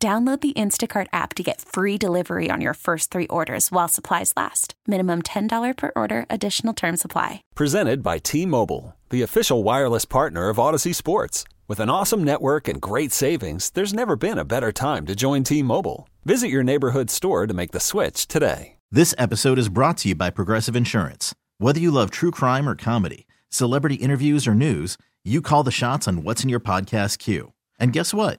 Download the Instacart app to get free delivery on your first three orders while supplies last. Minimum $10 per order, additional term supply. Presented by T Mobile, the official wireless partner of Audacy Sports. With an awesome network and great savings, there's never been a better time to join T Mobile. Visit your neighborhood store to make the switch today. This episode is brought to you by Progressive Insurance. Whether you love true crime or comedy, celebrity interviews or news, you call the shots on what's in your podcast queue. And guess what?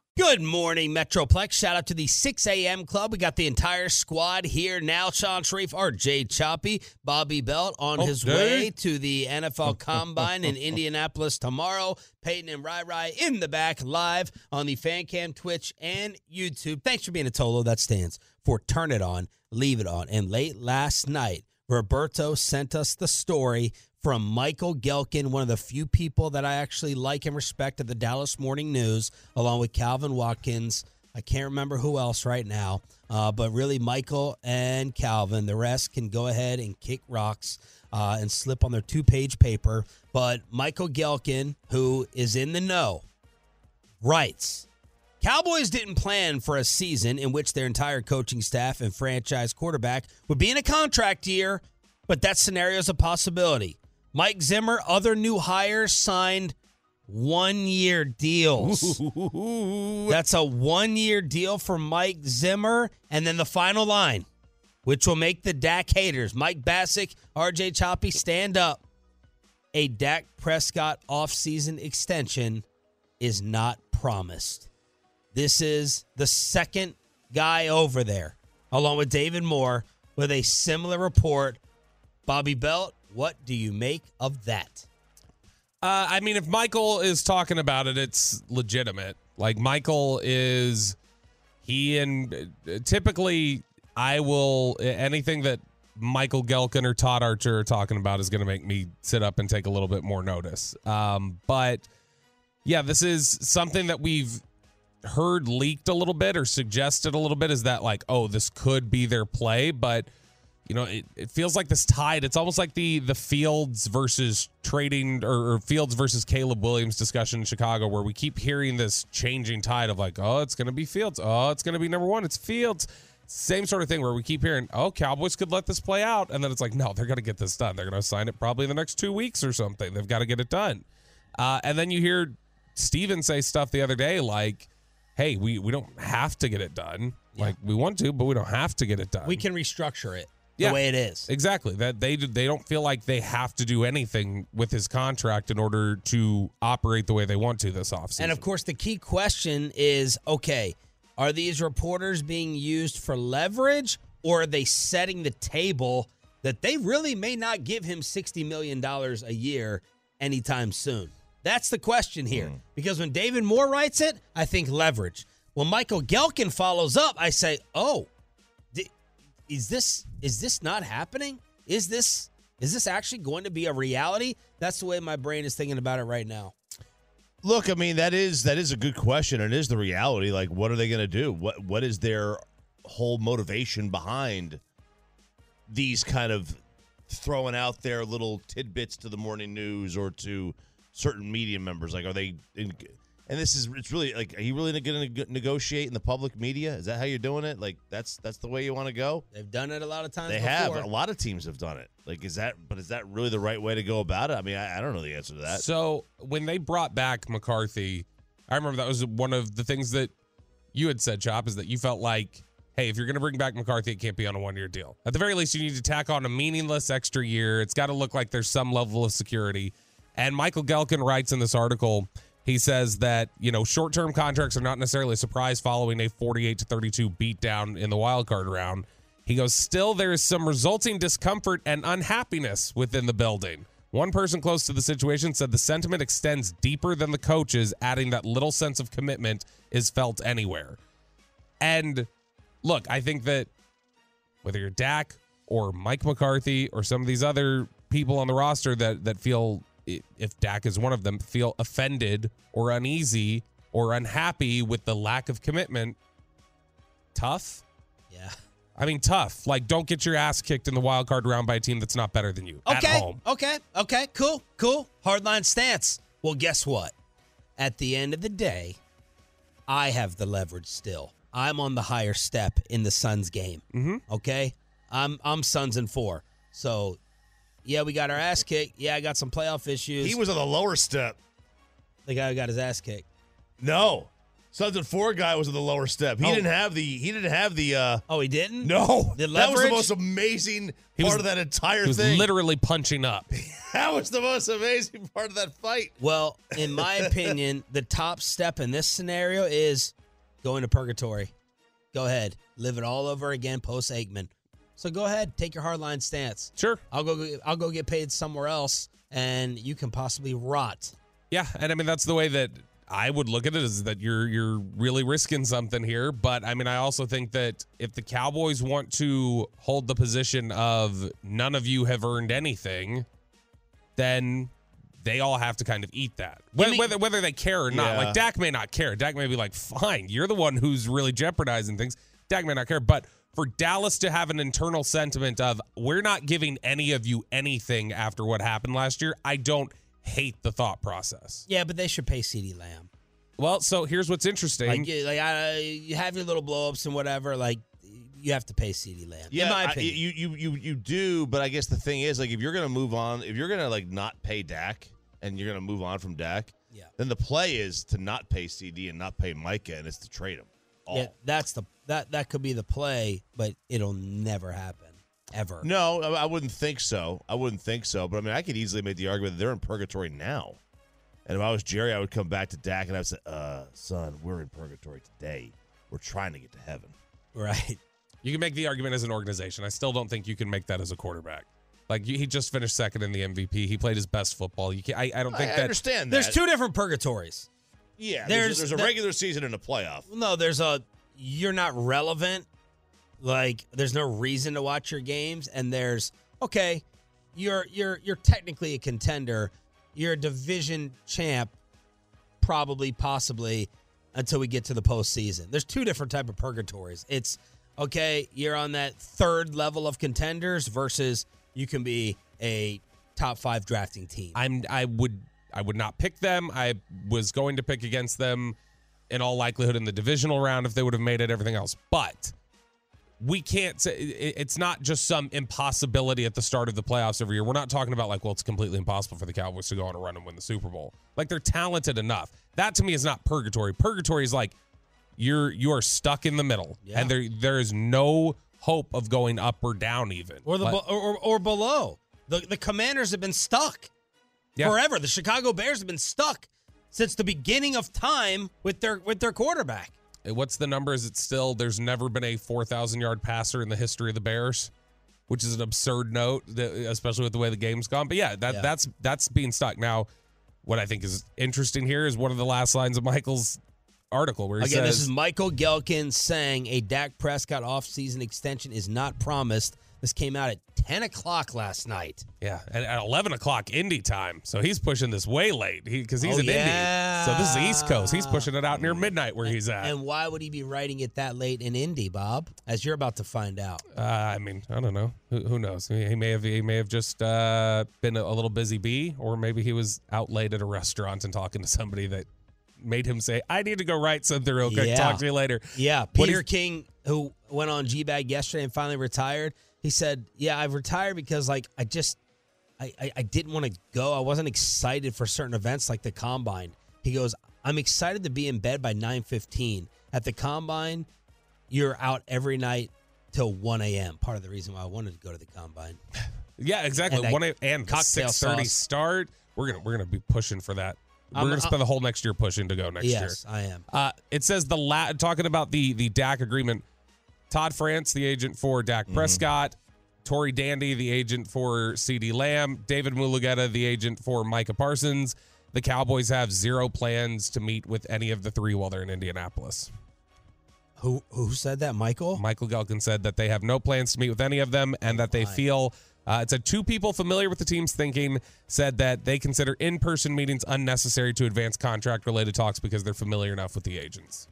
Good morning, Metroplex. Shout out to the 6 a.m. club. We got the entire squad here now. Shan Shariff, RJ Choppy, Bobby Belt on his way to the NFL Combine in Indianapolis tomorrow. Peyton and Rai Rai in the back live on the Fan Cam, Twitch, and YouTube. Thanks for being a Tolo. That stands for Turn It On, Leave It On. And late last night, Roberto sent us the story from Michael Gehlken, one of the few people that I actually like and respect at the Dallas Morning News, along with Calvin Watkins. I can't remember who else right now, uh, but really Michael and Calvin. The rest can go ahead and kick rocks uh, and slip on their two page paper. But Michael Gehlken, who is in the know, writes Cowboys didn't plan for a season in which their entire coaching staff and franchise quarterback would be in a contract year, but that scenario is a possibility. Mike Zimmer, other new hires signed one year deals. That's a one year deal for Mike Zimmer. And then the final line, which will make the Dak haters, Mike Bacsik, RJ Choppy, stand up. A Dak Prescott offseason extension is not promised. This is the second guy over there, along with David Moore, with a similar report. Bobby Belt, what do you make of that? Uh, I mean, if Michael is talking about it, it's legitimate. Like Michael is, he and uh, typically I will anything that Michael Gehlken or Todd Archer are talking about is going to make me sit up and take a little bit more notice. Um, but yeah, this is something that we've heard leaked a little bit or suggested a little bit. Is that like, oh, this could be their play, but you know, it, it feels like this tide. It's almost like the the Fields versus trading or, or, Fields versus Caleb Williams discussion in Chicago, where we keep hearing this changing tide of like, oh, it's going to be Fields. Oh, it's going to be number one. It's Fields. Same sort of thing where we keep hearing, oh, Cowboys could let this play out. And then it's like, no, they're going to get this done. They're going to sign it probably in the next two weeks or something. They've got to get it done. Uh, and then you hear Stephen say stuff the other day like, hey, we, we don't have to get it done. Yeah. Like, we want to, but we don't have to get it done. We can restructure it yeah, the way it is. Exactly. That they they don't feel like they have to do anything with his contract in order to operate the way they want to this offseason. And of course, the key question is, okay, are these reporters being used for leverage or are they setting the table that they really may not give him 60 million dollars a year anytime soon? That's the question here. Mm. Because when David Moore writes it, I think leverage. When Michael Gehlken follows up, I say, "Oh, is this is this not happening? Is this is this actually going to be a reality? That's the way my brain is thinking about it right now. Look, I mean that is that is a good question. It is the reality. Like, what are they going to do? What what is their whole motivation behind these kind of throwing out their little tidbits to the morning news or to certain media members? Like, are they in, and this is it's really like are you really going to negotiate in the public media? Is that how you're doing it? Like that's that's the way you want to go? They've done it a lot of times. They before. have. A lot of teams have done it. Like is that but is that really the right way to go about it? I mean, I, I don't know the answer to that. So, when they brought back McCarthy, I remember that was one of the things that you had said, Chop, is that you felt like hey, if you're going to bring back McCarthy, it can't be on a one year deal. At the very least, you need to tack on a meaningless extra year. It's got to look like there's some level of security. And Michael Gehlken writes in this article, he says that, you know, short term contracts are not necessarily a surprise following a 48 to 32 beatdown in the wild card round. He goes, still, there is some resulting discomfort and unhappiness within the building. One person close to the situation said the sentiment extends deeper than the coaches, adding that little sense of commitment is felt anywhere. And look, I think that whether you're Dak or Mike McCarthy or some of these other people on the roster that that feel if Dak is one of them feel offended or uneasy or unhappy with the lack of commitment, tough. Yeah. I mean, tough. Like, don't get your ass kicked in the wild card round by a team that's not better than you okay. at home. Okay. Okay. Cool. Cool. Hardline stance. Well, guess what? At the end of the day, I have the leverage still. I'm on the higher step in the Suns game. Mm-hmm. Okay. I'm I'm Suns and four. So, yeah, we got our ass kicked. Yeah, I got some playoff issues. He was on the lower step. the guy who got his ass kicked. No. Suns and four guy was on the lower step. He Oh. didn't have the he didn't have the uh Oh, he didn't. no. The that was the leverage? most amazing He part was- of that entire He was thing. literally punching up. that was the most amazing part of that fight. Well, in my opinion, the top step in this scenario is going to purgatory. Go ahead, live it all over again post Aikman. So go ahead, take your hardline stance. Sure. I'll go. I'll go get paid somewhere else, and you can possibly rot. Yeah, and I mean that's the way that I would look at it is that you're you're really risking something here. But I mean, I also think that if the Cowboys want to hold the position of none of you have earned anything, then they all have to kind of eat that. Whether me- whether, whether they care or not. Yeah. Like Dak may not care. Dak may be like, fine, you're the one who's really jeopardizing things. Dak may not care. But for Dallas to have an internal sentiment of we're not giving any of you anything after what happened last year, I don't hate the thought process. Yeah, but they should pay CeeDee Lamb. Well, so here's what's interesting. Like, you- like I, you have your little blowups and whatever. Like, you have to pay CeeDee Lamb. Yeah, in my I- you you you you do, but I guess the thing is, like, if you're gonna move on, if you're gonna like not pay Dak, and you're gonna move on from Dak, Yeah. then the play is to not pay CeeDee and not pay Micah, and it's to trade him. All. yeah, that's the that that could be the play, but it'll never happen ever. No, I I wouldn't think so. I wouldn't think so. But I mean, I could easily make the argument that they're in purgatory now. And if I was Jerry, I would come back to Dak and I would say, "Uh, son, we're in purgatory today. We're trying to get to heaven." Right. you can make the argument as an organization. I still don't think you can make that as a quarterback. Like he just finished second in the MVP. He played his best football. You can I, I don't think I that understand that. There's two different purgatories. Yeah, there's, there's- there's a that- regular season and a playoff. No, there's a you're not relevant. Like there's no reason to watch your games, and there's okay, you're you're you're technically a contender. You're a division champ, probably, possibly, until we get to the postseason. There's two different type of purgatories. It's okay, you're on that third level of contenders versus you can be a top five drafting team. I'm I would I would not pick them. I was going to pick against them in all likelihood in the divisional round if they would have made it everything else. But we can't say it's not just some impossibility at the start of the playoffs every year. We're not talking about like, well, it's completely impossible for the Cowboys to go on a run and win the Super Bowl. Like they're talented enough. That to me is not purgatory. Purgatory is like you're you are stuck in the middle, Yeah. and there there is no hope of going up or down even. or the Like- or, or, or below. The the Commanders have been stuck Yeah. forever. The Chicago Bears have been stuck since the beginning of time with their with their quarterback. What's the number? Is it still there's never been a 4,000 yard passer in the history of the Bears, which is an absurd note, especially with the way the game's gone. But yeah, that Yeah. that's that's being stuck. Now, what I think is interesting here is one of the last lines of Michael's article where he Again, says, this is Michael Gehlken saying a Dak Prescott offseason extension is not promised. This came out at 10 o'clock last night. yeah, at, at 11 o'clock Indy time. So he's pushing this way late because he's Oh, in yeah. Indy. So this is East Coast. He's pushing it out near midnight where he's at. And why would he be writing it that late in Indy, Bob? As you're about to find out. Uh, I mean, I don't know. Who, who knows? He, he may have he may have just uh, been a, a little busy bee, or maybe he was out late at a restaurant and talking to somebody that made him say, "I need to go write something real quick. Yeah. Talk to you later." Yeah, Peter King, who went on G Bag yesterday and finally retired, he said, "Yeah, I've retired because like I just, I, I, I didn't want to go. I wasn't excited for certain events like the combine." He goes, "I'm excited to be in bed by 9:15 at the combine." you're out every night till 1 a.m. Part of the reason why I wanted to go to the combine. Yeah, exactly. And One a- and six thirty start. We're gonna we're gonna be pushing for that. We're I'm- gonna spend the whole next year pushing to go next year. yes, I am. Uh, it says the la- talking about the the Dak agreement. Todd France, the agent for Dak Prescott, Tory Dandy, the agent for CeeDee Lamb, David Mulugeta, the agent for Micah Parsons. The Cowboys have zero plans to meet with any of the three while they're in Indianapolis. Who who said that, Michael? Michael Gehlken said that they have no plans to meet with any of them and that they feel uh, it said two people familiar with the team's thinking said that they consider in-person meetings unnecessary to advance contract-related talks because they're familiar enough with the agents.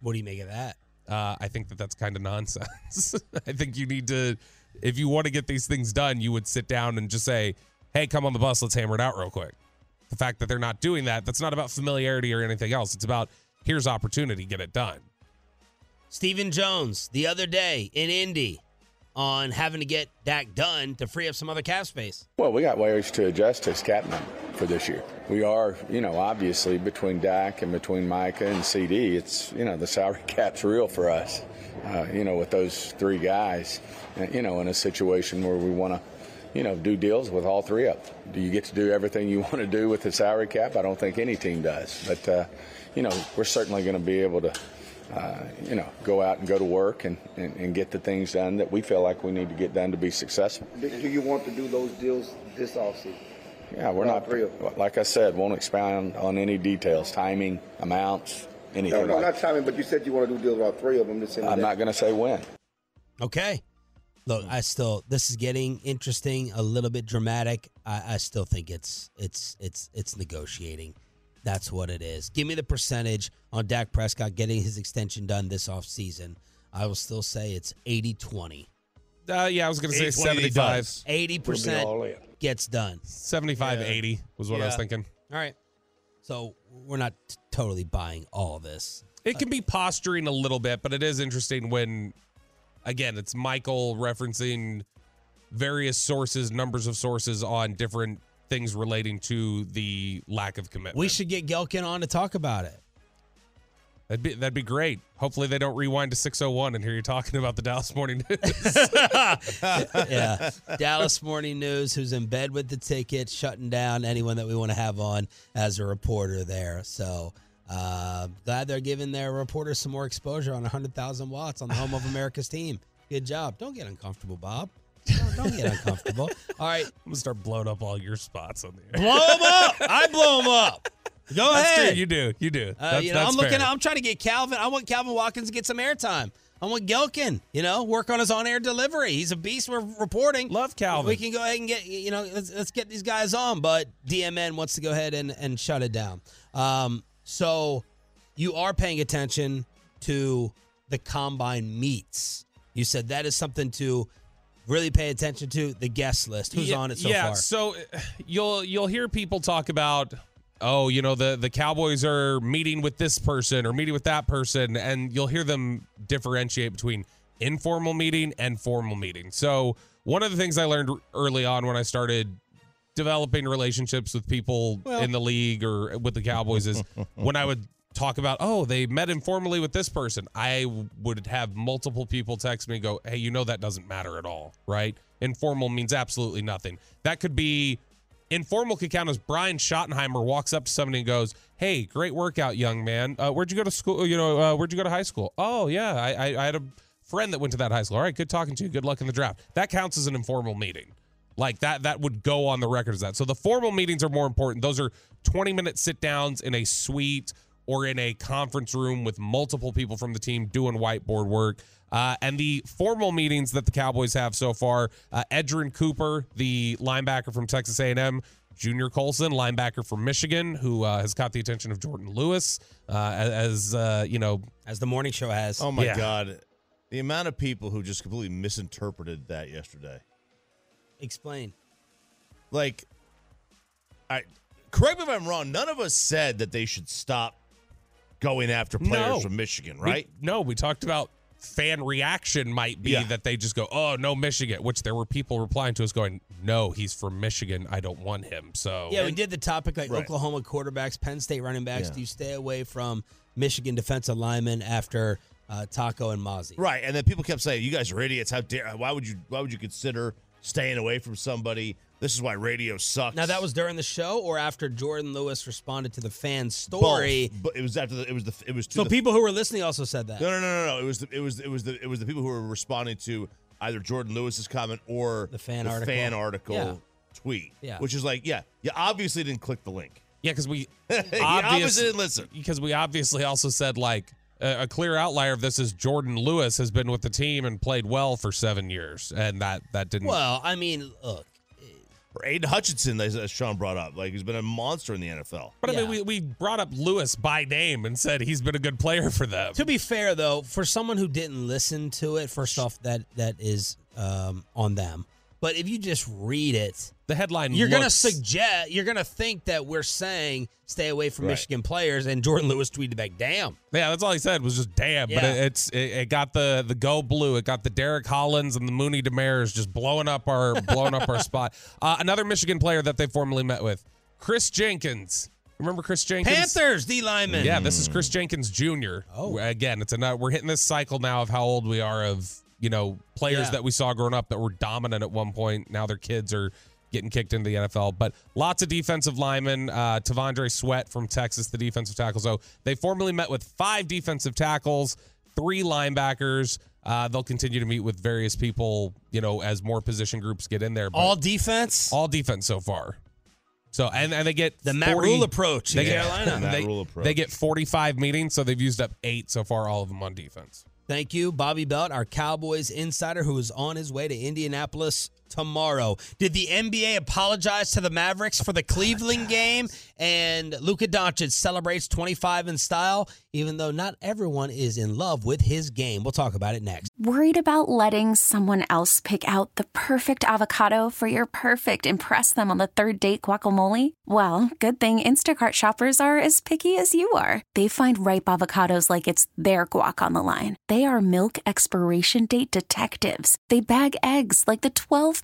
What do you make of that? Uh, I think that that's kind of nonsense. I think you need to, if you want to get these things done, you would sit down and just say, "Hey, come on the bus, let's hammer it out real quick." The fact that they're not doing that, that's not about familiarity or anything else. It's about here's opportunity, get it done. Stephen Jones the other day in Indy on having to get Dak done to free up some other cap space. Well, we got ways to adjust his cap number for this year. We are, you know, obviously between Dak and between Micah and CeeDee, it's, you know, the salary cap's real for us. Uh, you know, with those three guys, uh, you know, in a situation where we want to, you know, do deals with all three of them. Do you get to do everything you want to do with the salary cap? I don't think any team does. But, uh, you know, we're certainly going to be able to uh, you know, go out and go to work and, and, and get the things done that we feel like we need to get done to be successful. Do do you want to do those deals this offseason? Yeah, we're All not, three of them. like I said, won't expound on any details, timing, amounts, anything No, no, like not timing, but you said you want to do deals with all three of them. Just I'm not going to say when. Okay. Look, I still this is getting interesting, a little bit dramatic. I, I still think it's it's it's it's negotiating. That's what it is. Give me the percentage on Dak Prescott getting his extension done this offseason. I will still say it's 80-20. Uh, yeah, I was going to say 80-20 he 75. does. 80% all in. gets done. 75 80 was what I was thinking. All right. So we're not t- totally buying all this. It can be posturing a little bit, but it is interesting when, again, it's Michael referencing various sources, numbers of sources on different things relating to the lack of commitment. We should get Gehlken on to talk about it. That'd be that'd be great. Hopefully they don't rewind to 601 and hear you talking about the Dallas Morning News. yeah. Dallas Morning News, who's in bed with the ticket, shutting down anyone that we want to have on as a reporter there. So uh, glad they're giving their reporters some more exposure on 100,000 watts on the home of America's team. Good job. Don't get uncomfortable, Bob. Don't, don't get uncomfortable. All right. I'm gonna start blowing up all your spots on the air. Blow them up. I blow them up. Go That's ahead. true. You do. You do. Uh, That's, you know, I'm looking. fair. I'm trying to get Calvin. I want Calvin Watkins to get some airtime. I want Gehlken. You know, work on his on-air delivery. He's a beast. We're reporting. Love Calvin. We can go ahead and get. You know, let's, let's get these guys on. But DMN wants to go ahead and and shut it down. Um, so you are paying attention to the combine meets. You said that is something to really pay attention to. The guest list. Who's Yeah, on it so yeah, far? so uh, you'll you'll hear people talk about oh, you know, the the Cowboys are meeting with this person or meeting with that person and you'll hear them differentiate between informal meeting and formal meeting. So, one of the things I learned early on when I started developing relationships with people in the league or with the Cowboys is when I would talk about, oh, they met informally with this person, I would have multiple people text me go, hey, you know, that doesn't matter at all, right? Informal means absolutely nothing. That could be informal could count as Brian Schottenheimer walks up to somebody and goes, "Hey, great workout, young man. Uh, where'd you go to school? You know, uh, where'd you go to high school? Oh, yeah, I, I, I had a friend that went to that high school. All right, good talking to you. Good luck in the draft. That counts as an informal meeting. Like that, that would go on the record as that. So the formal meetings are more important. Those are 20 minute sit downs in a suite or in a conference room with multiple people from the team doing whiteboard work. Uh, and the formal meetings that the Cowboys have so far, uh, Edgerrin Cooper, the linebacker from Texas A&M, Junior Colson, linebacker from Michigan, who uh, has caught the attention of Jourdan Lewis, uh, as uh, you know, As the morning show has. Oh my Yeah. God, the amount of people who just completely misinterpreted that yesterday. Explain. Like, I correct me if I'm wrong. None of us said that they should stop going after players No. from Michigan, we- right? no, we talked about fan reaction might be Yeah. that they just go, "Oh no, Michigan," which there were people replying to us going, "No, he's from Michigan. I don't want him." So Yeah, we did the topic like Right. Oklahoma quarterbacks, Penn State running backs. Yeah. Do you stay away from Michigan defensive linemen after uh, Taco and Mozzie. Right, and then people kept saying, "You guys are idiots. How dare? Why would you? Why would you consider staying away from somebody? This is why radio sucks." Now that was during the show or after Jourdan Lewis responded to the fan story. Both, but it was after the. It was the. It was to So the, people who were listening also said that. No, no, no, no, no. It was the. It was. It was the. It was the people who were responding to either Jourdan Lewis's comment or The fan article. fan article Yeah. tweet. Yeah. Which is like, yeah, you obviously didn't click the link. Yeah, because we you obviously didn't listen. Because we obviously also said like a, a clear outlier of this is Jourdan Lewis has been with the team and played well for seven years, and that that didn't. Well, I mean, look, Or Aidan Hutchinson, as, as Sean brought up, like he's been a monster in the NFL. but I mean, we, we brought up Lewis by name and said he's been a good player for them. to be fair though, for someone who didn't listen to it, first off, that that is um, on them. But if you just read it, The headline. you're gonna suggest, you're gonna think that we're saying stay away from Right. Michigan players, and Jourdan Lewis tweeted back, "Damn." Yeah, that's all he said was just damn. But it, it's it, it got the the go blue. It got the Derek Hollins and the Mooney Demers just blowing up our blowing up our spot. Uh, another Michigan player that they formally met with, Chris Jenkins. Remember Chris Jenkins? Panthers D lineman. Yeah, this is Chris Jenkins Jr. Oh. again, it's a we're hitting this cycle now of how old we are of you know players Yeah. that we saw growing up that were dominant at one point. Now their kids are getting kicked into the NFL. But lots of defensive linemen. Uh, T'Vondre Sweat from Texas, the defensive tackle. So they formally met with five defensive tackles, three linebackers. Uh, they'll continue to meet with various people, you know, as more position groups get in there. But all defense. all defense so far. So and, and they get the Matt 40 Rhule approach in they get- Carolina. Matt they, Rhule approach. they get 45 meetings, so they've used up eight so far, all of them on defense. Thank you, Bobby Belt, our Cowboys insider, who is on his way to Indianapolis tomorrow. Did the NBA apologize to the Mavericks for the Cleveland game? And Luka Doncic celebrates 25 in style, even though not everyone is in love with his game. We'll talk about it next. Worried about letting someone else pick out the perfect avocado for your perfect impress them on the third date guacamole? Well, good thing Instacart shoppers are as picky as you are. They find ripe avocados like it's their guac on the line. They are milk expiration date detectives. They bag eggs like the 12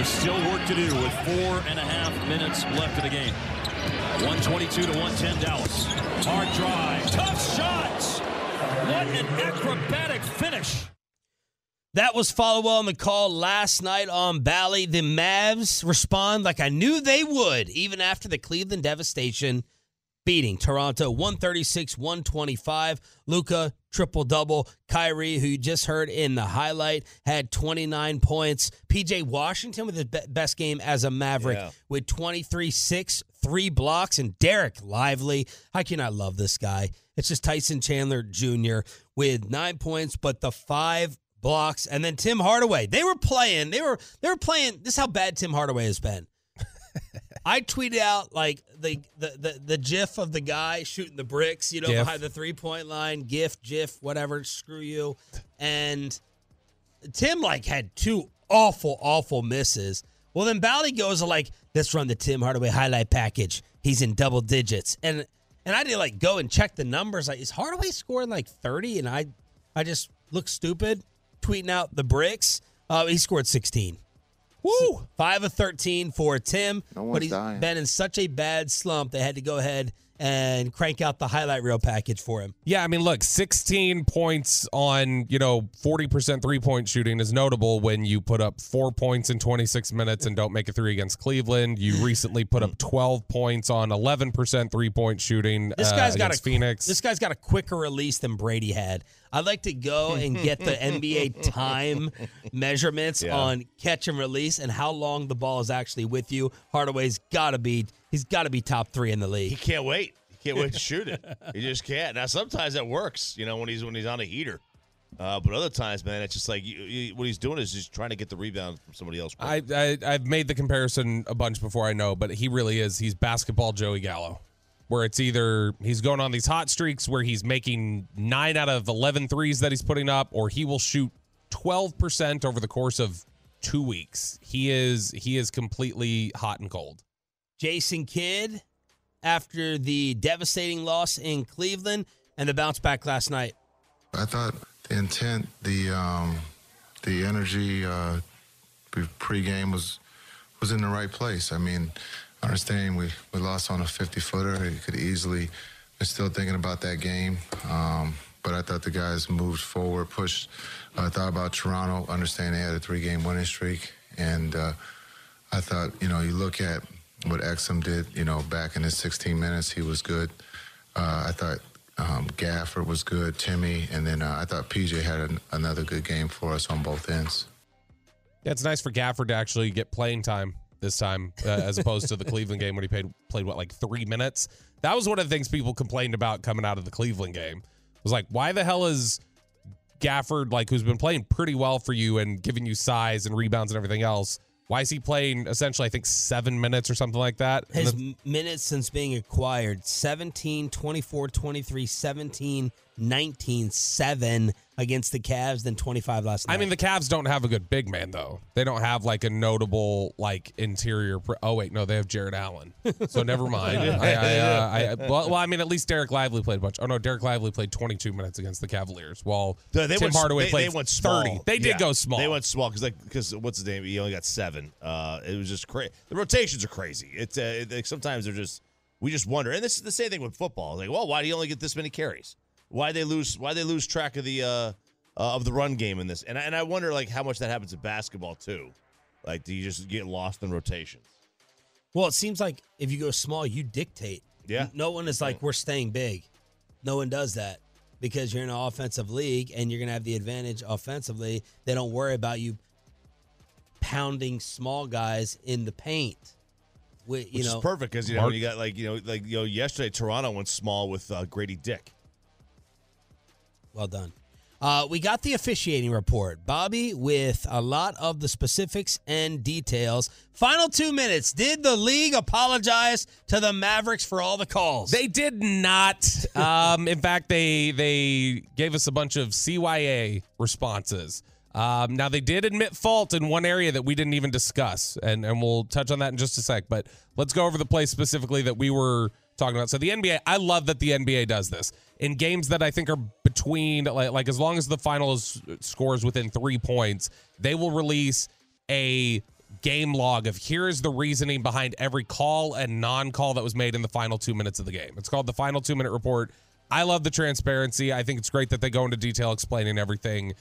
There's still work to do with four and a half minutes left of the game. 122 to 110 Dallas. Hard drive. Tough shots. What an acrobatic finish. That was Follow on the call last night on Bally. The Mavs respond like I knew they would, even after the Cleveland devastation, beating Toronto 136 125. Luka, triple double. Kyrie, who you just heard in the highlight, had 29 points. PJ Washington with his be- best game as a Maverick Yeah. with 23 6, three blocks. And Dereck Lively. How can I love this guy? It's just Tyson Chandler Jr. with nine points, but the five blocks, and then Tim Hardaway. They were playing. They were they were playing. This is how bad Tim Hardaway has been. I tweeted out like the the the, the gif of the guy shooting the bricks, you know, Gif. behind the three point line, gif, gif, whatever, screw you. And Tim like had two awful, awful misses. Well, then Bally goes like, let's run the Tim Hardaway highlight package. He's in double digits. And and I did like go and check the numbers. Like, is Hardaway scoring like 30? And I I just look stupid tweeting out the bricks. Uh, he scored 16. Woo! Five of 13 for Tim, No but one's he's dying. been in such a bad slump they had to go ahead and crank out the highlight reel package for him. Yeah, I mean, look, 16 points on, you know, 40% three point shooting is notable when you put up four points in 26 minutes and don't make a three against Cleveland. You recently put up 12 points on 11% three point shooting This uh, guy's got a Phoenix. This guy's got a quicker release than Brady had. I'd like to go and get the NBA time measurements Yeah. on catch and release and how long the ball is actually with you. Hardaway's got to be he's got to be top three in the league. He can't wait. He can't wait to shoot it. He just can't. Now sometimes that works, you know, when he's when he's on a heater. Uh, but other times, man, it's just like you, you, what he's doing is just trying to get the rebound from somebody else. I, I I've made the comparison a bunch before I know, but he really is. He's basketball Joey Gallo, where it's either he's going on these hot streaks where he's making nine out of 11 threes that he's putting up, or he will shoot 12% over the course of two weeks. He is he is completely hot and cold. Jason Kidd after the devastating loss in Cleveland and the bounce back last night. I thought the intent, the um, the energy uh, pre- pregame was was in the right place. I mean, understanding we, we lost on a 50 footer, he could easily been still thinking about that game. Um, but I thought the guys moved forward, pushed. I thought about Toronto, understanding they had a three game winning streak, and uh, I thought you know you look at what Exum did. You know, back in his 16 minutes, he was good. Uh, I thought um, Gafford was good, Timmy, and then uh, I thought PJ had an, another good game for us on both ends. Yeah, it's nice for Gafford to actually get playing time this time, uh, as opposed to the Cleveland game when he played played what like three minutes. That was one of the things people complained about coming out of the Cleveland game. It was like, why the hell is Gafford like who's been playing pretty well for you and giving you size and rebounds and everything else? Why is he playing essentially, I think, seven minutes or something like that? His m- minutes since being acquired 17, 24, 23, 17, 19, 7 against the Cavs, then 25 last night. I mean, the Cavs don't have a good big man though. They don't have like a notable like interior. Pr- oh wait, no, they have Jarrett Allen. So never mind. I, I, uh, I, well, well, I mean, at least Dereck Lively played a bunch. Oh no, Dereck Lively played 22 minutes against the Cavaliers, while They, they Tim went, Hardaway they, played they went small. 30. They did Yeah. go small. They went small because because what's his name? He only got seven. Uh, it was just crazy. The rotations are crazy. It's uh, it- like sometimes they're just we just wonder. And this is the same thing with football. Like, well, why do you only get this many carries? Why they lose? Why they lose track of the uh, uh of the run game in this? And I, and I wonder like how much that happens in basketball too. Like, do you just get lost in rotations? well, it seems like if you go small, you dictate. Yeah. No one is like, we're staying big. No one does that because you're in an offensive league and you're going to have the advantage offensively. They don't worry about you pounding small guys in the paint. Wi- You Which know, is perfect because you know Mark- you got like you know like you know yesterday Toronto went small with uh, Gradey Dick. Well done. Uh, we got the officiating report, Bobby, with a lot of the specifics and details. Final two minutes. Did the league apologize to the Mavericks for all the calls? They did not. Um, in fact, they they gave us a bunch of CYA responses. Um, now they did admit fault in one area that we didn't even discuss, and and we'll touch on that in just a sec. But let's go over the play specifically that we were talking about. So the NBA, I love that the NBA does this in games that I think are between like like as long as the final is, scores within three points, they will release a game log of here is the reasoning behind every call and non-call that was made in the final two minutes of the game. It's called the final two minute report. I love the transparency. I think it's great that they go into detail explaining everything.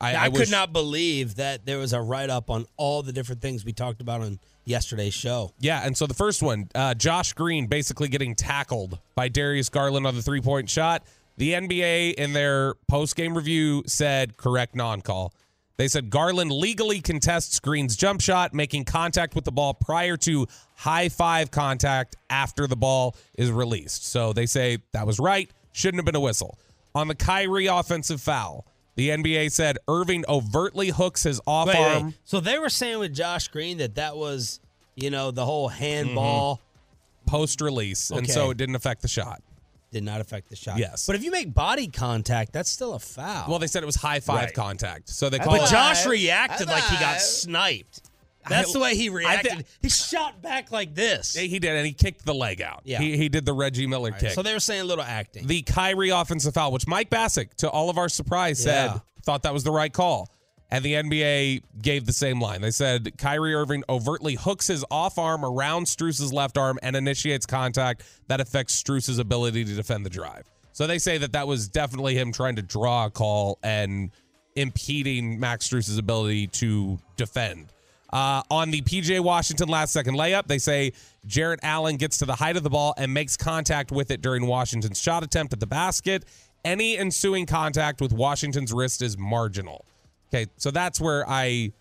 I, I, I could not believe that there was a write up on all the different things we talked about on yesterday's show. Yeah, and so the first one, uh, Josh Green basically getting tackled by Darius Garland on the three point shot. The NBA in their post game review said correct non call. They said Garland legally contests Green's jump shot, making contact with the ball prior to high five contact after the ball is released. So they say that was right, shouldn't have been a whistle. On the Kyrie offensive foul, the NBA said Irving overtly hooks his off Wait, arm. wait. So they were saying with Josh Green that that was, you know, the whole handball mm-hmm. post release, and so it didn't affect the shot. did not affect the shot. Yes. But if you make body contact, that's still a foul. Well, they said it was high five Right. contact, so they called. but it- Josh reacted like he got sniped. That's I- the way he reacted. thi- he shot back like this. he did, and he kicked the leg out. Yeah. he, he did the Reggie Miller kick. So they were saying a little acting. the Kyrie offensive foul, which Mike Bassick, to all of our surprise, said Yeah. thought that was the right call. And the NBA gave the same line. They said Kyrie Irving overtly hooks his off arm around Strus's left arm and initiates contact that affects Strus's ability to defend the drive. So they say that that was definitely him trying to draw a call and impeding Max Strus's ability to defend. Uh, on the PJ Washington last second layup, they say Jarrett Allen gets to the height of the ball and makes contact with it during Washington's shot attempt at the basket. Any ensuing contact with Washington's wrist is marginal. Okay, so that's where I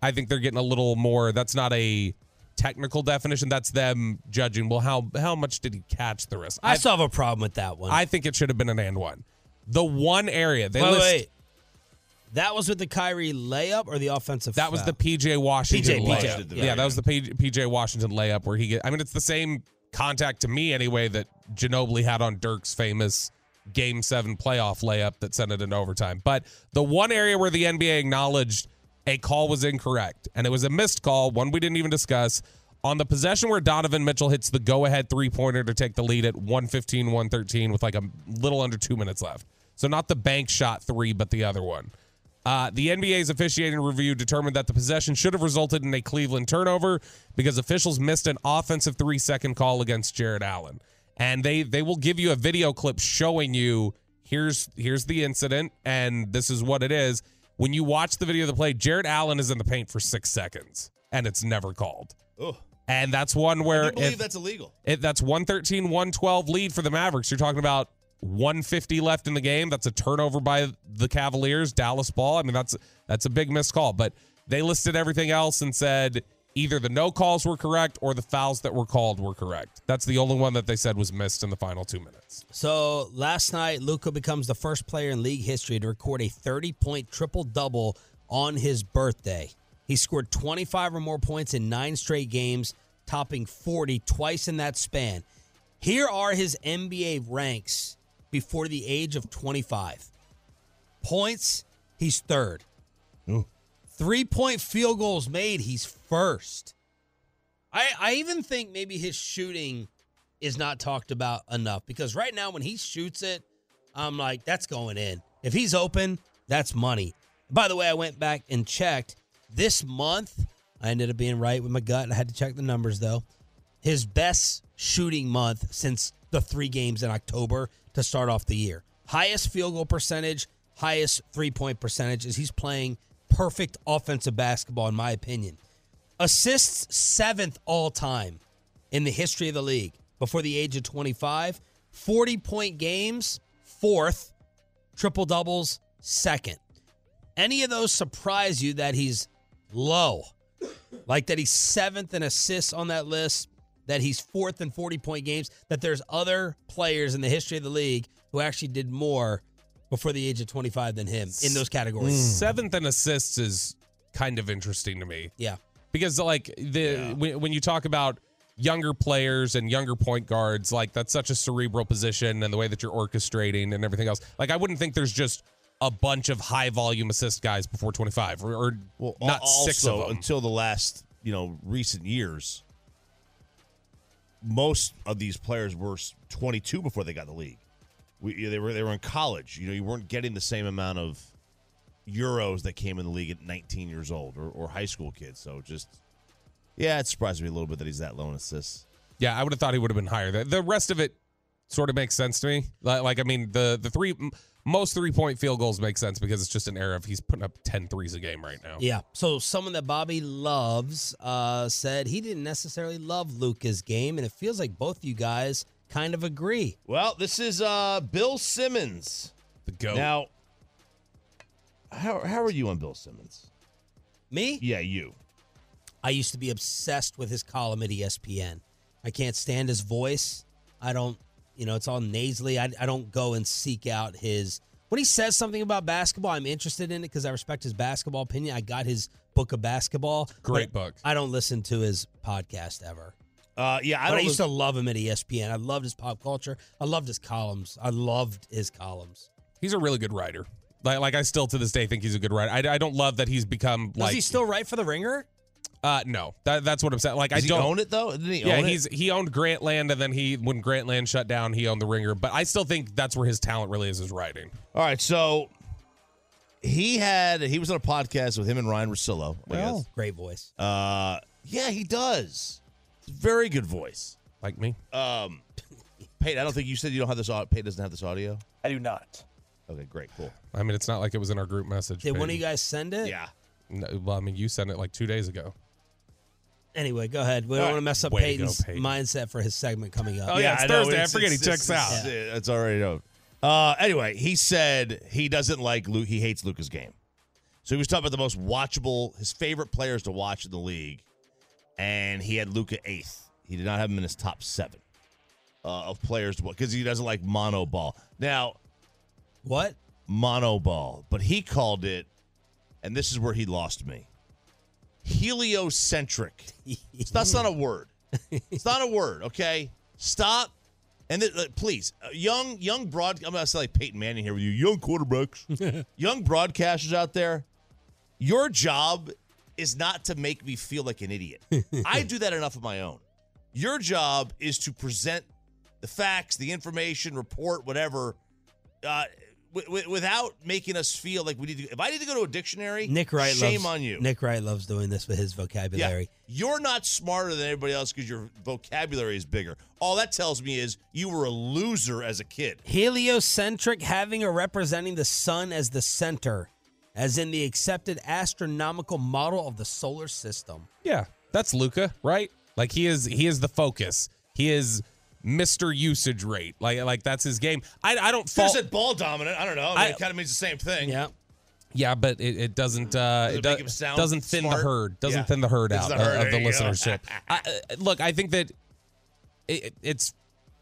I think they're getting a little more that's not a technical definition. That's them judging. Well, how how much did he catch the wrist? I still have a problem with that one. I think it should have been an and one. The one area they wait, list wait. That was with the Kyrie layup or the offensive that was the PJ Washington PJ, layup. PJ, Yeah, yeah. that was the PJ Washington layup where he get. I mean, it's the same contact to me anyway that Ginobili had on Dirk's famous Game Seven playoff layup that sent it into overtime. But the one area where the NBA acknowledged a call was incorrect, and it was a missed call, one we didn't even discuss. On the possession where Donovan Mitchell hits the go ahead three pointer to take the lead at 115, 113 with like a little under two minutes left. So not the bank shot three, but the other one. Uh, the NBA's officiating review determined that the possession should have resulted in a Cleveland turnover because officials missed an offensive three second call against Jarrett Allen. And they they will give you a video clip showing you here's here's the incident and this is what it is. When you watch the video of the play, Jarrett Allen is in the paint for six seconds and it's never called. Ugh. And that's one where I believe if- that's illegal. it, that's 113, 112 lead for the Mavericks. You're talking about 150 left in the game. That's a turnover by the Cavaliers, Dallas ball. I mean, that's that's a big missed call. But they listed everything else and said either the no calls were correct or the fouls that were called were correct. That's the only one that they said was missed in the final two minutes. So last night, Luka becomes the first player in league history to record a 30 point triple double on his birthday. He scored 25 or more points in nine straight games, topping 40 twice in that span. Here are his NBA ranks before the age of 25. Points, he's third. Three point field goals made, he's first. I, I even think maybe his shooting is not talked about enough because right now when he shoots it, I'm like, that's going in. If he's open, that's money. By the way, I went back and checked this month. I ended up being right with my gut. I had to check the numbers though. His best shooting month since the three games in October to start off the year. Highest field goal percentage, highest three point percentage as he's playing perfect offensive basketball, in my opinion. Assists seventh all time in the history of the league before the age of 25. 40 point games, fourth. Triple doubles, second. Any of those surprise you that he's low? Like that he's seventh in assists on that list, that he's fourth in 40 point games, that there's other players in the history of the league who actually did more before the age of 25 than him in those categories. Hmm. Seventh in assists is kind of interesting to me. Yeah. because like the when, when you talk about younger players and younger point guards like that's such a cerebral position and the way that you're orchestrating and everything else like i wouldn't think there's just a bunch of high volume assist guys before 25 or, or Well, not also, six of them until the last, you know, recent years. Most of these players were 22 before they got the league. We, they were they were in college. You know, you weren't getting the same amount of euros that came in the league at 19 years old or, or high school kids. So just, yeah, it surprised me a little bit that he's that low in assists. yeah i would have thought he would have been higher the, the rest of it sort of makes sense to me like, like i mean the the three most three point field goals make sense because it's just an era of he's putting up 10 threes a game right now Yeah. So someone that Bobby loves uh, said he didn't necessarily love Luka's game, and it feels like both you guys kind of agree. Well, this is uh, Bill Simmons. the go Now, how how are you on Bill Simmons? Me? Yeah, you. I used to be obsessed with his column at ESPN. I can't stand his voice. I don't, you know, it's all nasally. I, I don't go and seek out his. When he says something about basketball, I'm interested in it because I respect his basketball opinion. I got his book of basketball. Great book. I don't listen to his podcast ever. Uh, yeah, I but I used to love him at ESPN. I loved his pop culture. I loved his columns. I loved his columns. he's a really good writer like, like i still to this day think he's a good writer i, I don't love that he's become Does like he still write for the Ringer? Uh, no, that, that's what I'm saying. Like, Does I don't own it though? Didn't he Yeah, own it? he's he owned Grantland, and then he when Grantland shut down, he owned the Ringer. But I still think that's where his talent really is, is writing. All right, so he had he was on a podcast with him and Ryen Russillo. Well. guess. Great voice. Uh, yeah, he does. Very good voice. Like me. Um, Peyton, I don't think you said you don't have this. au- Peyton doesn't have this audio. I do not. Okay, great, cool. I mean, it's not like it was in our group message. Did one of you guys send it? Yeah. No, well, I mean, you sent it like two days ago. Anyway, go ahead. We don't right. want to mess up Way to go, Peyton's Peyton. mindset for his segment coming up. Oh, yeah, it's I know, Thursday. I it's- forget he checks it's- out. It's, it's already out. Uh, anyway, he said he doesn't like Luke. He hates Luka's game. So he was talking about the most watchable, his favorite players to watch in the league, and he had Luca eighth. He did not have him in his top seven uh, of players to because he doesn't like mono ball. Now, what mono ball? But he called it, and this is where he lost me. Heliocentric. That's not a word. It's not a word. Okay, stop. And th- uh, please, uh, young young broad. I'm gonna say like Peyton Manning here with you, young quarterbacks, young broadcasters out there. Your job is not to make me feel like an idiot. I do that enough of my own. Your job is to present the facts, the information, report, whatever, uh, w- w- without making us feel like we need to. If I need to go to a dictionary, Nick Wright shame loves, on you. Nick Wright loves doing this with his vocabulary. You're not smarter than everybody else because your vocabulary is bigger. All that tells me is you were a loser as a kid. Heliocentric, having or representing the sun as the center, as in the accepted astronomical model of the solar system. Yeah, that's Luka, right? Like he is he is the focus. He is Mr. Usage Rate. Like like that's his game. I I don't Should have fault. said ball dominant. I don't know. I mean, I- it kind of means the same thing. Yeah. Yeah, but it, it doesn't. Uh, Does it it do- make him sound doesn't thin smart? the herd. Doesn't Yeah. thin the herd It's out the uh, herd. of the There you go. listenership. I, uh, look, I think that it, it's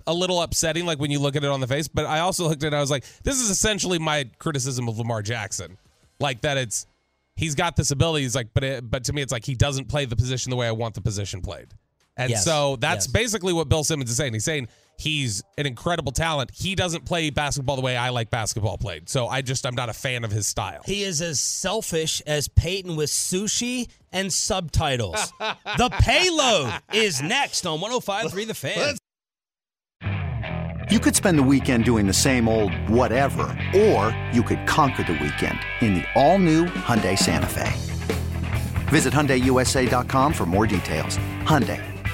a little upsetting, like when you look at it on the face. But I also looked at it. I was like, this is essentially my criticism of Lamar Jackson, like that. It's he's got this ability. He's like, but it, but to me, it's like he doesn't play the position the way I want the position played. And Yes. so that's Yes. basically what Bill Simmons is saying. He's saying he's an incredible talent. He doesn't play basketball the way I like basketball played. So I just I'm not a fan of his style. He is as selfish as Peyton with sushi and subtitles. the Peyload is next on 105.3 The Fan. You could spend the weekend doing the same old whatever, or you could conquer the weekend in the all-new Hyundai Santa Fe. Visit HyundaiUSA.com for more details. Hyundai,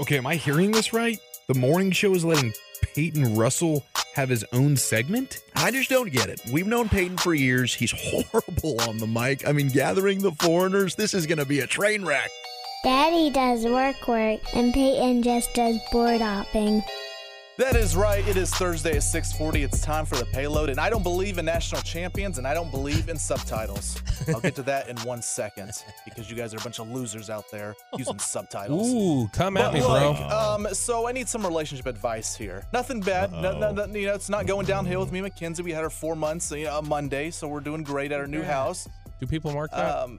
Okay, am I hearing this right? The morning show is letting Peyton Russell have his own segment? I just don't get it. We've known Peyton for years. He's horrible on the mic. I mean, gathering the foreigners, this is going to be a train wreck. Daddy does work work, and Peyton just does board hopping. That is right. It is Thursday at 6:40. It's time for the Peyload, and I don't believe in national champions, and I don't believe in subtitles. I'll get to that in one second because you guys are a bunch of losers out there using subtitles. Ooh, come at But me, bro. Um, so I need some relationship advice here. Nothing bad. No, no, no, you know, it's not going downhill with me, and Mackenzie. We had her four months, you know, a Monday, so we're doing great at our new house. Do people mark that? Um,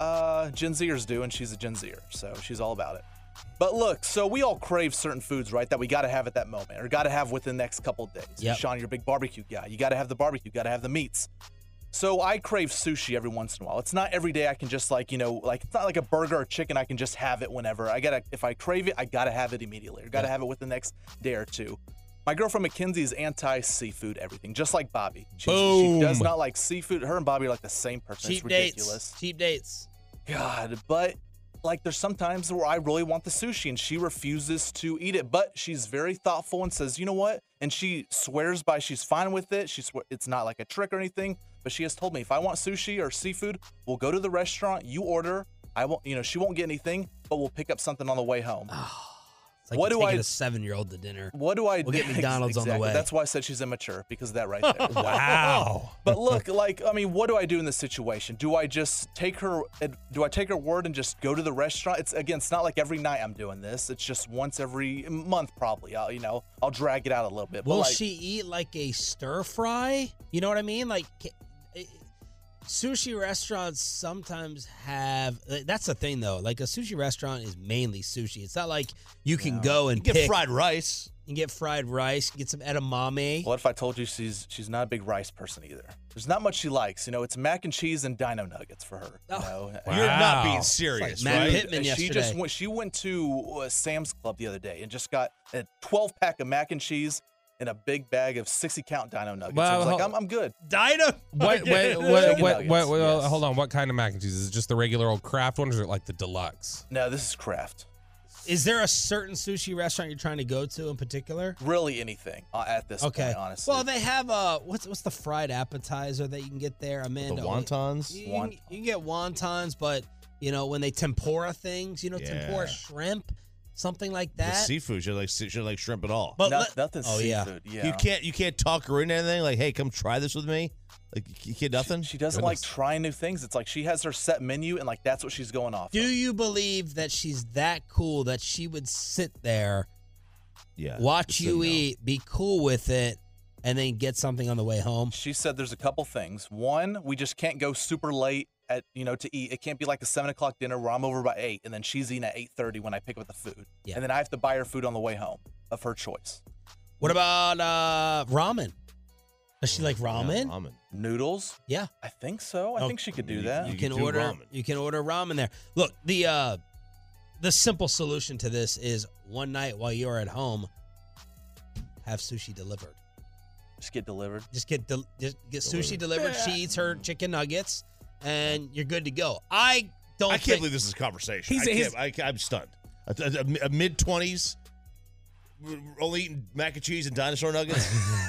uh, Gen Zers do, and she's a Gen Zer, so she's all about it. But look, so we all crave certain foods, right? That we got to have at that moment, or got to have within the next couple of days. Yep. Sean, you're a big barbecue guy. You got to have the barbecue. Got to have the meats. So I crave sushi every once in a while. It's not every day I can just like you know like it's not like a burger or chicken I can just have it whenever. I gotta if I crave it I gotta have it immediately. Or gotta have it within the next day or two. My girlfriend Mackenzie is anti seafood everything, just like Bobby. She's, She does not like seafood. Her and Bobby are like the same person. Cheap it's ridiculous. dates. Cheap dates. God, but like there's sometimes where I really want the sushi and she refuses to eat it, but she's very thoughtful and says, "You know what?" And she swears by she's fine with it. She's swear it's not like a trick or anything, but she has told me if I want sushi or seafood, we'll go to the restaurant, you order. I won't, you know, she won't get anything, but we'll pick up something on the way home. Ah. Like what do I a seven year old to dinner. what do I We'll get do? McDonald's on the way. That's why I said she's immature because of that right there. Wow. But look, like I mean, what do I do in this situation? Do I just take her? Do I take her word and just go to the restaurant? It's again, it's not like every night I'm doing this. It's just once every month, probably. I'll, you know, I'll drag it out a little bit. But Will like, she eat like a stir fry? You know what I mean? Like sushi restaurants sometimes have. That's the thing though. Like a sushi restaurant is mainly sushi. It's not like you can go and You get pick- fried rice. You can get fried rice. Get some edamame. What if I told you she's she's not a big rice person either? There's not much she likes. You know, it's mac and cheese and dino nuggets for her. You know? You're not being serious, It's like Matt right? Pittman she just went. She went to uh, Sam's Club the other day and just got a 12 pack of mac and cheese and a big bag of 60 count dino nuggets. I Well, was like, I'm, I'm good. Dino. What, what, what, Chicken what, what, nuggets, yes. hold on. What kind of mac and cheese? Is it just the regular old Kraft one or is it like the deluxe? No, this is Kraft. Is there a certain sushi restaurant you're trying to go to in particular? Really, anything uh, at this Okay. point, honestly. Well, they have uh, what's what's the fried appetizer that you can get there, Amanda? The wontons? You, you can, you can get wontons, but you know when they tempura things, you know tempura shrimp, something like that. The that. seafood should like should like shrimp at all. But No- let- nothing Oh yeah. seafood. Yeah. You can't you can't talk her into anything. Like, hey, come try this with me. Like, you can't nothing. She doesn't like trying new things. It's like she has her set menu and like that's what she's going off. Do you believe that she's that cool that she would sit there, yeah, watch just say you no. eat, be cool with it, and then get something on the way home? She said there's a couple things. One, we just can't go super late at you know to eat. It can't be like a seven o'clock dinner where I'm over by eight and then she's eating at eight thirty when I pick up the food. Yeah. And then I have to buy her food on the way home of her choice. What about uh, ramen? Does she like ramen? ramen. Noodles? Yeah. I think so. I Oh, think she could do you- that. You, You can can order ramen. you can order ramen there. Look, the uh the simple solution to this is one night while you're at home, have sushi delivered. Just get delivered. Just get del- just get sushi delivered. She eats her chicken nuggets, and you're good to go. I don't. I can't think, believe this is a conversation. He's- I he's- can't, I, I'm stunned. A, a, mid twenties, only eating mac and cheese and dinosaur nuggets.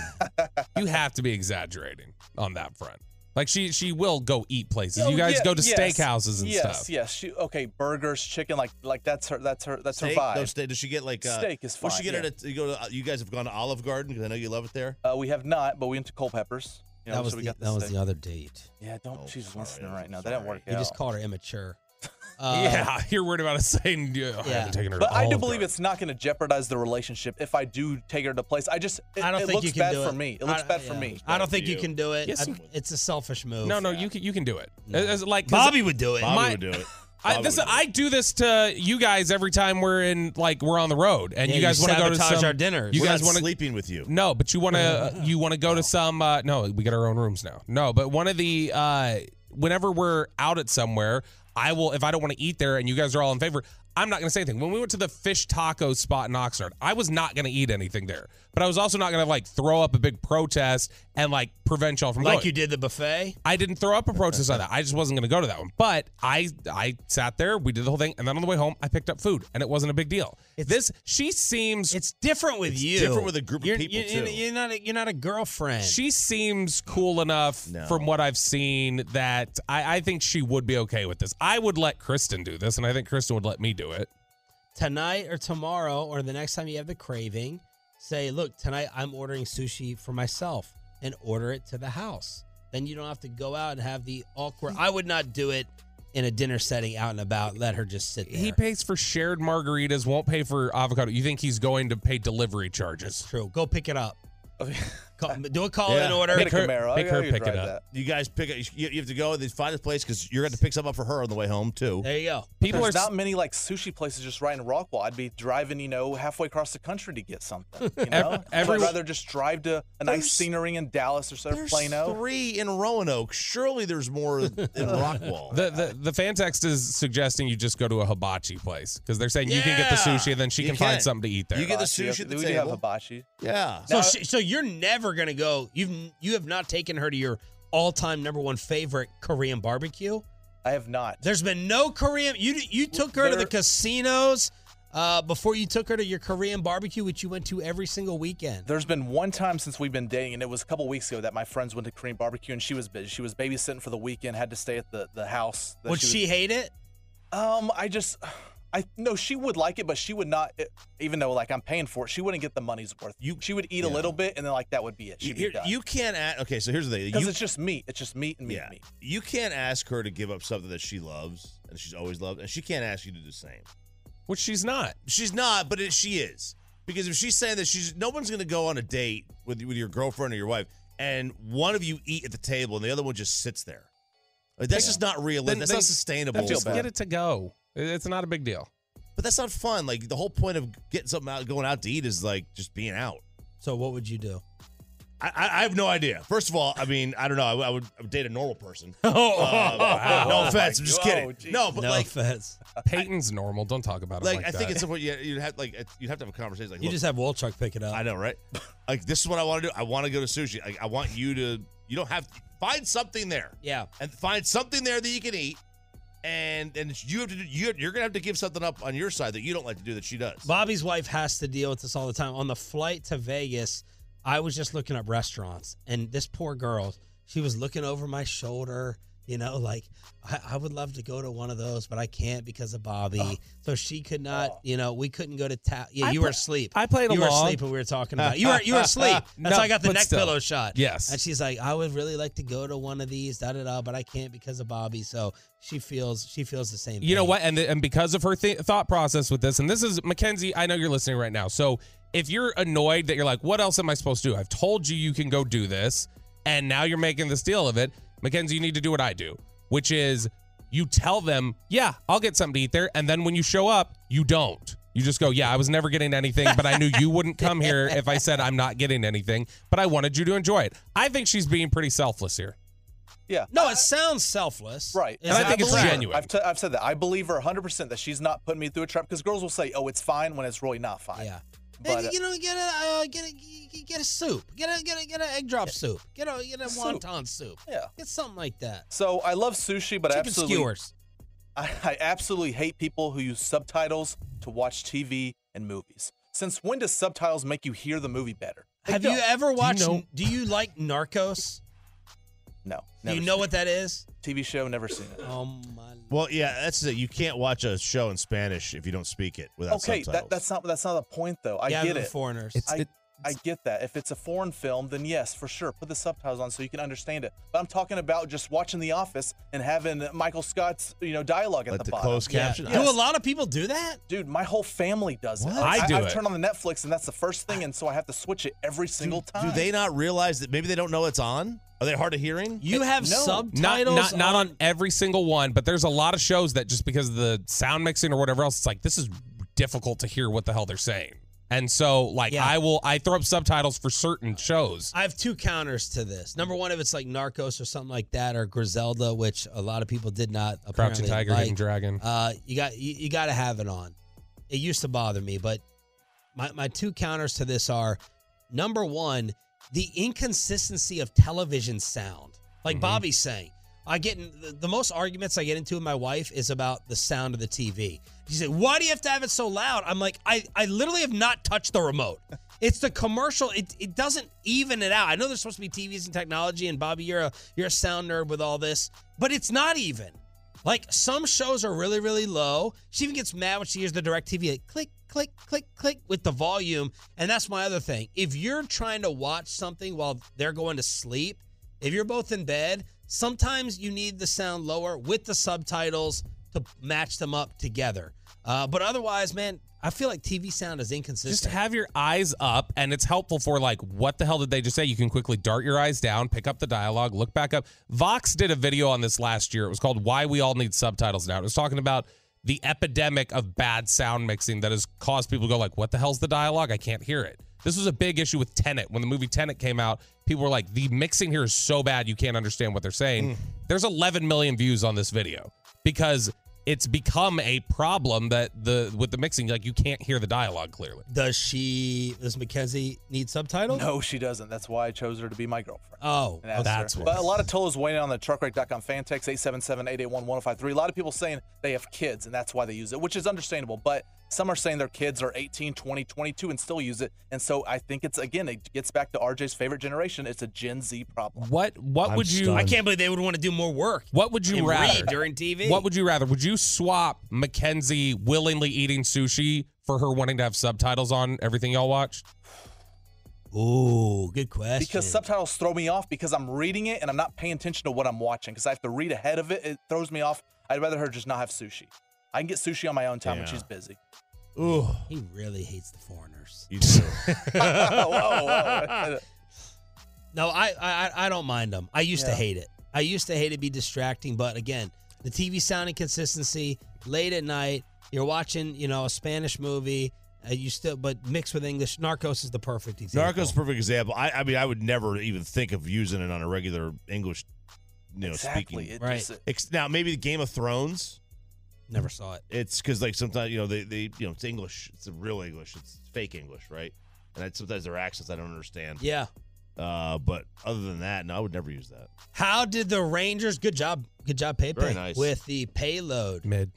You have to be exaggerating on that front. Like she she will go eat places. Oh, you guys yeah, go to yes, steakhouses and yes, stuff. Yes, She okay. Burgers, chicken, like like that's her. That's her. That's steak? her vibe. No steak. Does she get like uh, Steak is What's she get yeah. at? You go to. You guys have gone to Olive Garden because I know you love it there. Uh, we have not, but we went to Culpeppers. You know, that was so we the, got that was steak. the other date. Yeah, don't. Oh, she's sorry, listening right now. sorry. That didn't work You out. just called her immature. Uh, yeah, you're worried about us saying yeah, I Yeah. haven't taken her. But to I do believe Garden. it's not going to jeopardize the relationship if I do take her to place. I just it, I don't it think looks you can bad do for it. me. It looks I- bad for me. I don't think you you. can do it. Yes, I- it's a selfish move. No, no, you can you can do it. As- like 'cause Bobby would do it. Bobby My- would do it. I, this, do. I do this to you guys every time we're in like we're on the road and Yeah, you you guys want to go to sabotage some our dinners. You We're guys not want to sleeping with you. No, but you want to you want to go to some uh no, we get our own rooms now. No, but one of the uh whenever we're out at somewhere, I will if I don't want to eat there and you guys are all in favor, I'm not going to say anything. When we went to the fish taco spot in Oxnard, I was not going to eat anything there. But I was also not going to like throw up a big protest and like prevent y'all from like going. you did the buffet. I didn't throw up a protest on that. I just wasn't going to go to that one. But I I sat there, we did the whole thing, and then on the way home, I picked up food, and it wasn't a big deal. this she seems It's different with It's you. different with a group of you're, people, you're, too. You're not. A, you're not a girlfriend. she seems cool enough No. from what I've seen that I, I think she would be okay with this. I would let Kristen do this, and I think Kristen would let me do it. tonight or tomorrow or the next time you have the craving, say, look, tonight I'm ordering sushi for myself and order it to the house. Then you don't have to go out and have the awkward. I would not do it in a dinner setting out and about. Let her just sit there. He pays for shared margaritas, won't pay for avocado. You think he's going to pay delivery charges? True. Go pick it up. Call, do a call Yeah. in order. I Pick her- Camaro. pick her, pick it up. that. You guys pick. You, you have to go. They find a place because you're going to pick something up for her on the way home too. There you go. People There's are not many like sushi places just right in Rockwall. I'd be driving, you know, halfway across the country to get something. You know, So every- I'd rather just drive to a nice scenery in Dallas or so There's Plano. three in Roanoke. Surely there's more in Rockwall. The, the the fan text is suggesting you just go to a hibachi place because they're saying you can get the sushi and then she You can, find something to eat there. You get the sushi at the we do have table. hibachi. yeah. So, Now- she, so you're never gonna go. You've you have not taken her to your all-time number one favorite Korean barbecue. I have not. There's been no Korean. You you took her to the casinos uh, before you took her to your Korean barbecue, which you went to every single weekend. There's been one time since we've been dating, and it was a couple weeks ago that my friends went to Korean barbecue, and she was busy. She was babysitting for the weekend, had to stay at the, the house. that Would she was- hate it? Um, I just, I no, she would like it, but she would not. Even though like I'm paying for it, she wouldn't get the money's worth. You, she would eat a little bit, and then like that would be it. You, She'd be done. you can't ask. Okay, so here's the thing. because You, it's just meat. It's just meat and meat yeah, and meat. you can't ask her to give up something that she loves and she's always loved, and she can't ask you to do the same. Which she's not. She's not, but it, she is because if she's saying that she's no one's going to go on a date with with your girlfriend or your wife, and one of you eat at the table and the other one just sits there. Like, that's Yeah. just not realistic. Then- That's then- not sustainable. just get it to go. It's not a big deal. But that's not fun. Like the whole point of getting something out, going out to eat, is like just being out. So what would you do? I, I I have no idea. First of all, I mean, I don't know. I, would- I would, I would date a normal person. Oh, Uh, wow. no Oh, offense. my I'm just kidding. Oh, no, but no like, offense. Peyton's normal. Don't talk about it like, like, I think that. it's something you, you'd have like you'd have to have a conversation. Like, You just have Wolchuk pick it up. I know, right? like this is what I want to do. I want to go to sushi. Like, I want you to. You don't have find something there. Yeah. and find something there that you can eat. And and you have to do, you you're gonna have to give something up on your side that you don't like to do that she does. Bobby's wife has to deal with this all the time. On the flight to Vegas, I was just looking up restaurants, and this poor girl, she was looking over my shoulder. You know, like I, I would love to go to one of those, but I can't because of Bobby. Oh. So she could not. Oh. You know, we couldn't go to ta- Yeah, I you were asleep. I played You were asleep and we were talking about. You were you were asleep. That's No, why I got the neck still. pillow shot. Yes. And she's like, I would really like to go to one of these, da da da, but I can't because of Bobby. So she feels she feels the same. You know what? And and because of her th- thought process with this, and this is Mackenzie. I know you're listening right now. So if you're annoyed that you're like, what else am I supposed to do? I've told you you can go do this, and now you're making this deal of it. Mackenzie, you need to do what I do, which is you tell them, yeah, I'll get something to eat there, and then when you show up, you don't. You just go, yeah, I was never getting anything, but I knew you wouldn't come here if I said I'm not getting anything, but I wanted you to enjoy it. I think she's being pretty selfless here. Yeah. No, it sounds selfless. Right. And I that- think it's genuine. I've, t- I've said that. I believe her 100% that she's not putting me through a trap because girls will say, oh, it's fine when it's really not fine. Yeah. But, Hey, uh, you know, get a uh, get a get a soup. Get a get a get an egg drop soup. Get a get a Soup. wonton soup. Yeah. Get something like that. So I love sushi, but I Chicken absolutely, skewers. I, I absolutely hate people who use subtitles to watch TV and movies. Since when does subtitles make you hear the movie better? They Have you don't. ever watched? know- Do you like Narcos? No. Do you know seen what that is? TV show? Never seen it. Oh my. Well, yeah, that's it. You can't watch a show in Spanish if you don't speak it without okay, subtitles. that, that's not that's not the point though. I Yeah, get it. foreigners. It's- I, it- I get that. If it's a foreign film, then yes, for sure, put the subtitles on so you can understand it. But I'm talking about just watching The Office and having Michael Scott's you know dialogue at Like the, the bottom. closed caption? Yes. Do a lot of people do that? Dude, my whole family does it. What? I do I've it. turned on the Netflix and that's the first thing, and so I have to switch it every single time. Do they not realize that maybe they don't know it's on? Are they hard of hearing? You have no. Not, subtitles. not, not on every single one, but there's a lot of shows that just because of the sound mixing or whatever else, it's like this is difficult to hear what the hell they're saying. And so, like, Yeah. I will I throw up subtitles for certain shows. I have two counters to this. Number one, if it's like Narcos or something like that, or Griselda, which a lot of people did not Crouching apparently Tiger, like, Hidden Dragon. Uh, you got you, you got to have it on. It used to bother me, but my my two counters to this are number one, the inconsistency of television sound. Like Mm-hmm. Bobby's saying, I get in, the, most arguments I get into with my wife is about the sound of the TV. She said, "Why do you have to have it so loud?" I'm like, I I literally have not touched the remote. It's the commercial. It it doesn't even it out. I know there's supposed to be TVs and technology, and Bobby, you're a you're a sound nerd with all this, but it's not even. Like some shows are really, really low. She even gets mad when she hears the DirecTV like click, click, click, click with the volume. And that's my other thing. If you're trying to watch something while they're going to sleep, if you're both in bed, sometimes you need the sound lower with the subtitles to match them up together. Uh, but otherwise, man, I feel like TV sound is inconsistent. Just have your eyes up, and it's helpful for like, what the hell did they just say? You can quickly dart your eyes down, pick up the dialogue, look back up. Vox did a video on this last year. It was called "Why We All Need Subtitles Now." It was talking about the epidemic of bad sound mixing that has caused people to go like, "What the hell's the dialogue? I can't hear it." This was a big issue with Tenet. When the movie Tenet came out, people were like, "The mixing here is so bad, you can't understand what they're saying." Mm. There's 11 million views on this video because it's become a problem that the with the mixing, like you can't hear the dialogue clearly. Does she? Does Mackenzie need subtitles? No, she doesn't. That's why I chose her to be my girlfriend. Oh, that's her. what- But a lot of Tola's waiting on the truckwreck.com fan text 877-881-1053. A lot of people saying they have kids and that's why they use it, which is understandable. But some are saying their kids are 18, 20, 22 and still use it. And so I think it's again, it gets back to RJ's favorite generation. It's a Gen Z problem. What what I'm would you stunned. I can't believe they would want to do more work. what would you rather read during TV? What would you rather? Would you swap Mackenzie willingly eating sushi for her wanting to have subtitles on everything y'all watched? Ooh, good question. Because subtitles throw me off because I'm reading it and I'm not paying attention to what I'm watching because I have to read ahead of it. It throws me off. I'd rather her just not have sushi. I can get sushi on my own time when Yeah. she's busy. Ooh, he really hates the foreigners. you do. whoa, whoa. No, I I I don't mind them. I used to Yeah. hate it. I used to hate it be distracting, but again, the TV sound inconsistency late at night. You're watching, you know, a Spanish movie. Uh, you still, but mixed with English. Narcos is the perfect example. Narcos, is perfect example. I, I mean, I would never even think of using it on a regular English, you know, Exactly. speaking. It Right. just- Ex- now, maybe the Game of Thrones. Never saw it. It's because like sometimes you know they, they you know it's English. It's real English. It's fake English, right? And I, sometimes their accents I don't understand. Yeah. Uh, but other than that, no, I would never use that. How did the Rangers? Good job, good job, Pepe. Very nice. With the Peyload Mid.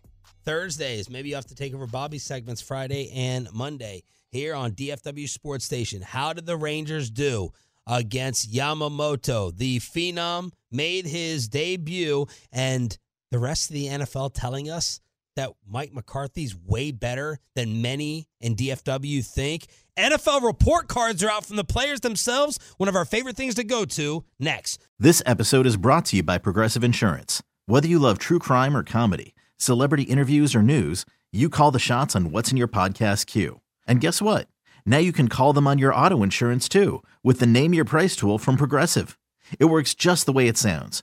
Thursdays. Maybe you have to take over Bobby's segments Friday and Monday here on DFW Sports Station. How did the Rangers do against Yamamoto? The phenom made his debut, and the rest of the NFL telling us that Mike McCarthy's way better than many in DFW think. NFL report cards are out from the players themselves. One of our favorite things to go to next. This episode is brought to you by Progressive Insurance. Whether you love true crime or comedy, celebrity interviews or news, you call the shots on what's in your podcast queue. And guess what? Now you can call them on your auto insurance too with the Name Your Price tool from Progressive. It works just the way it sounds.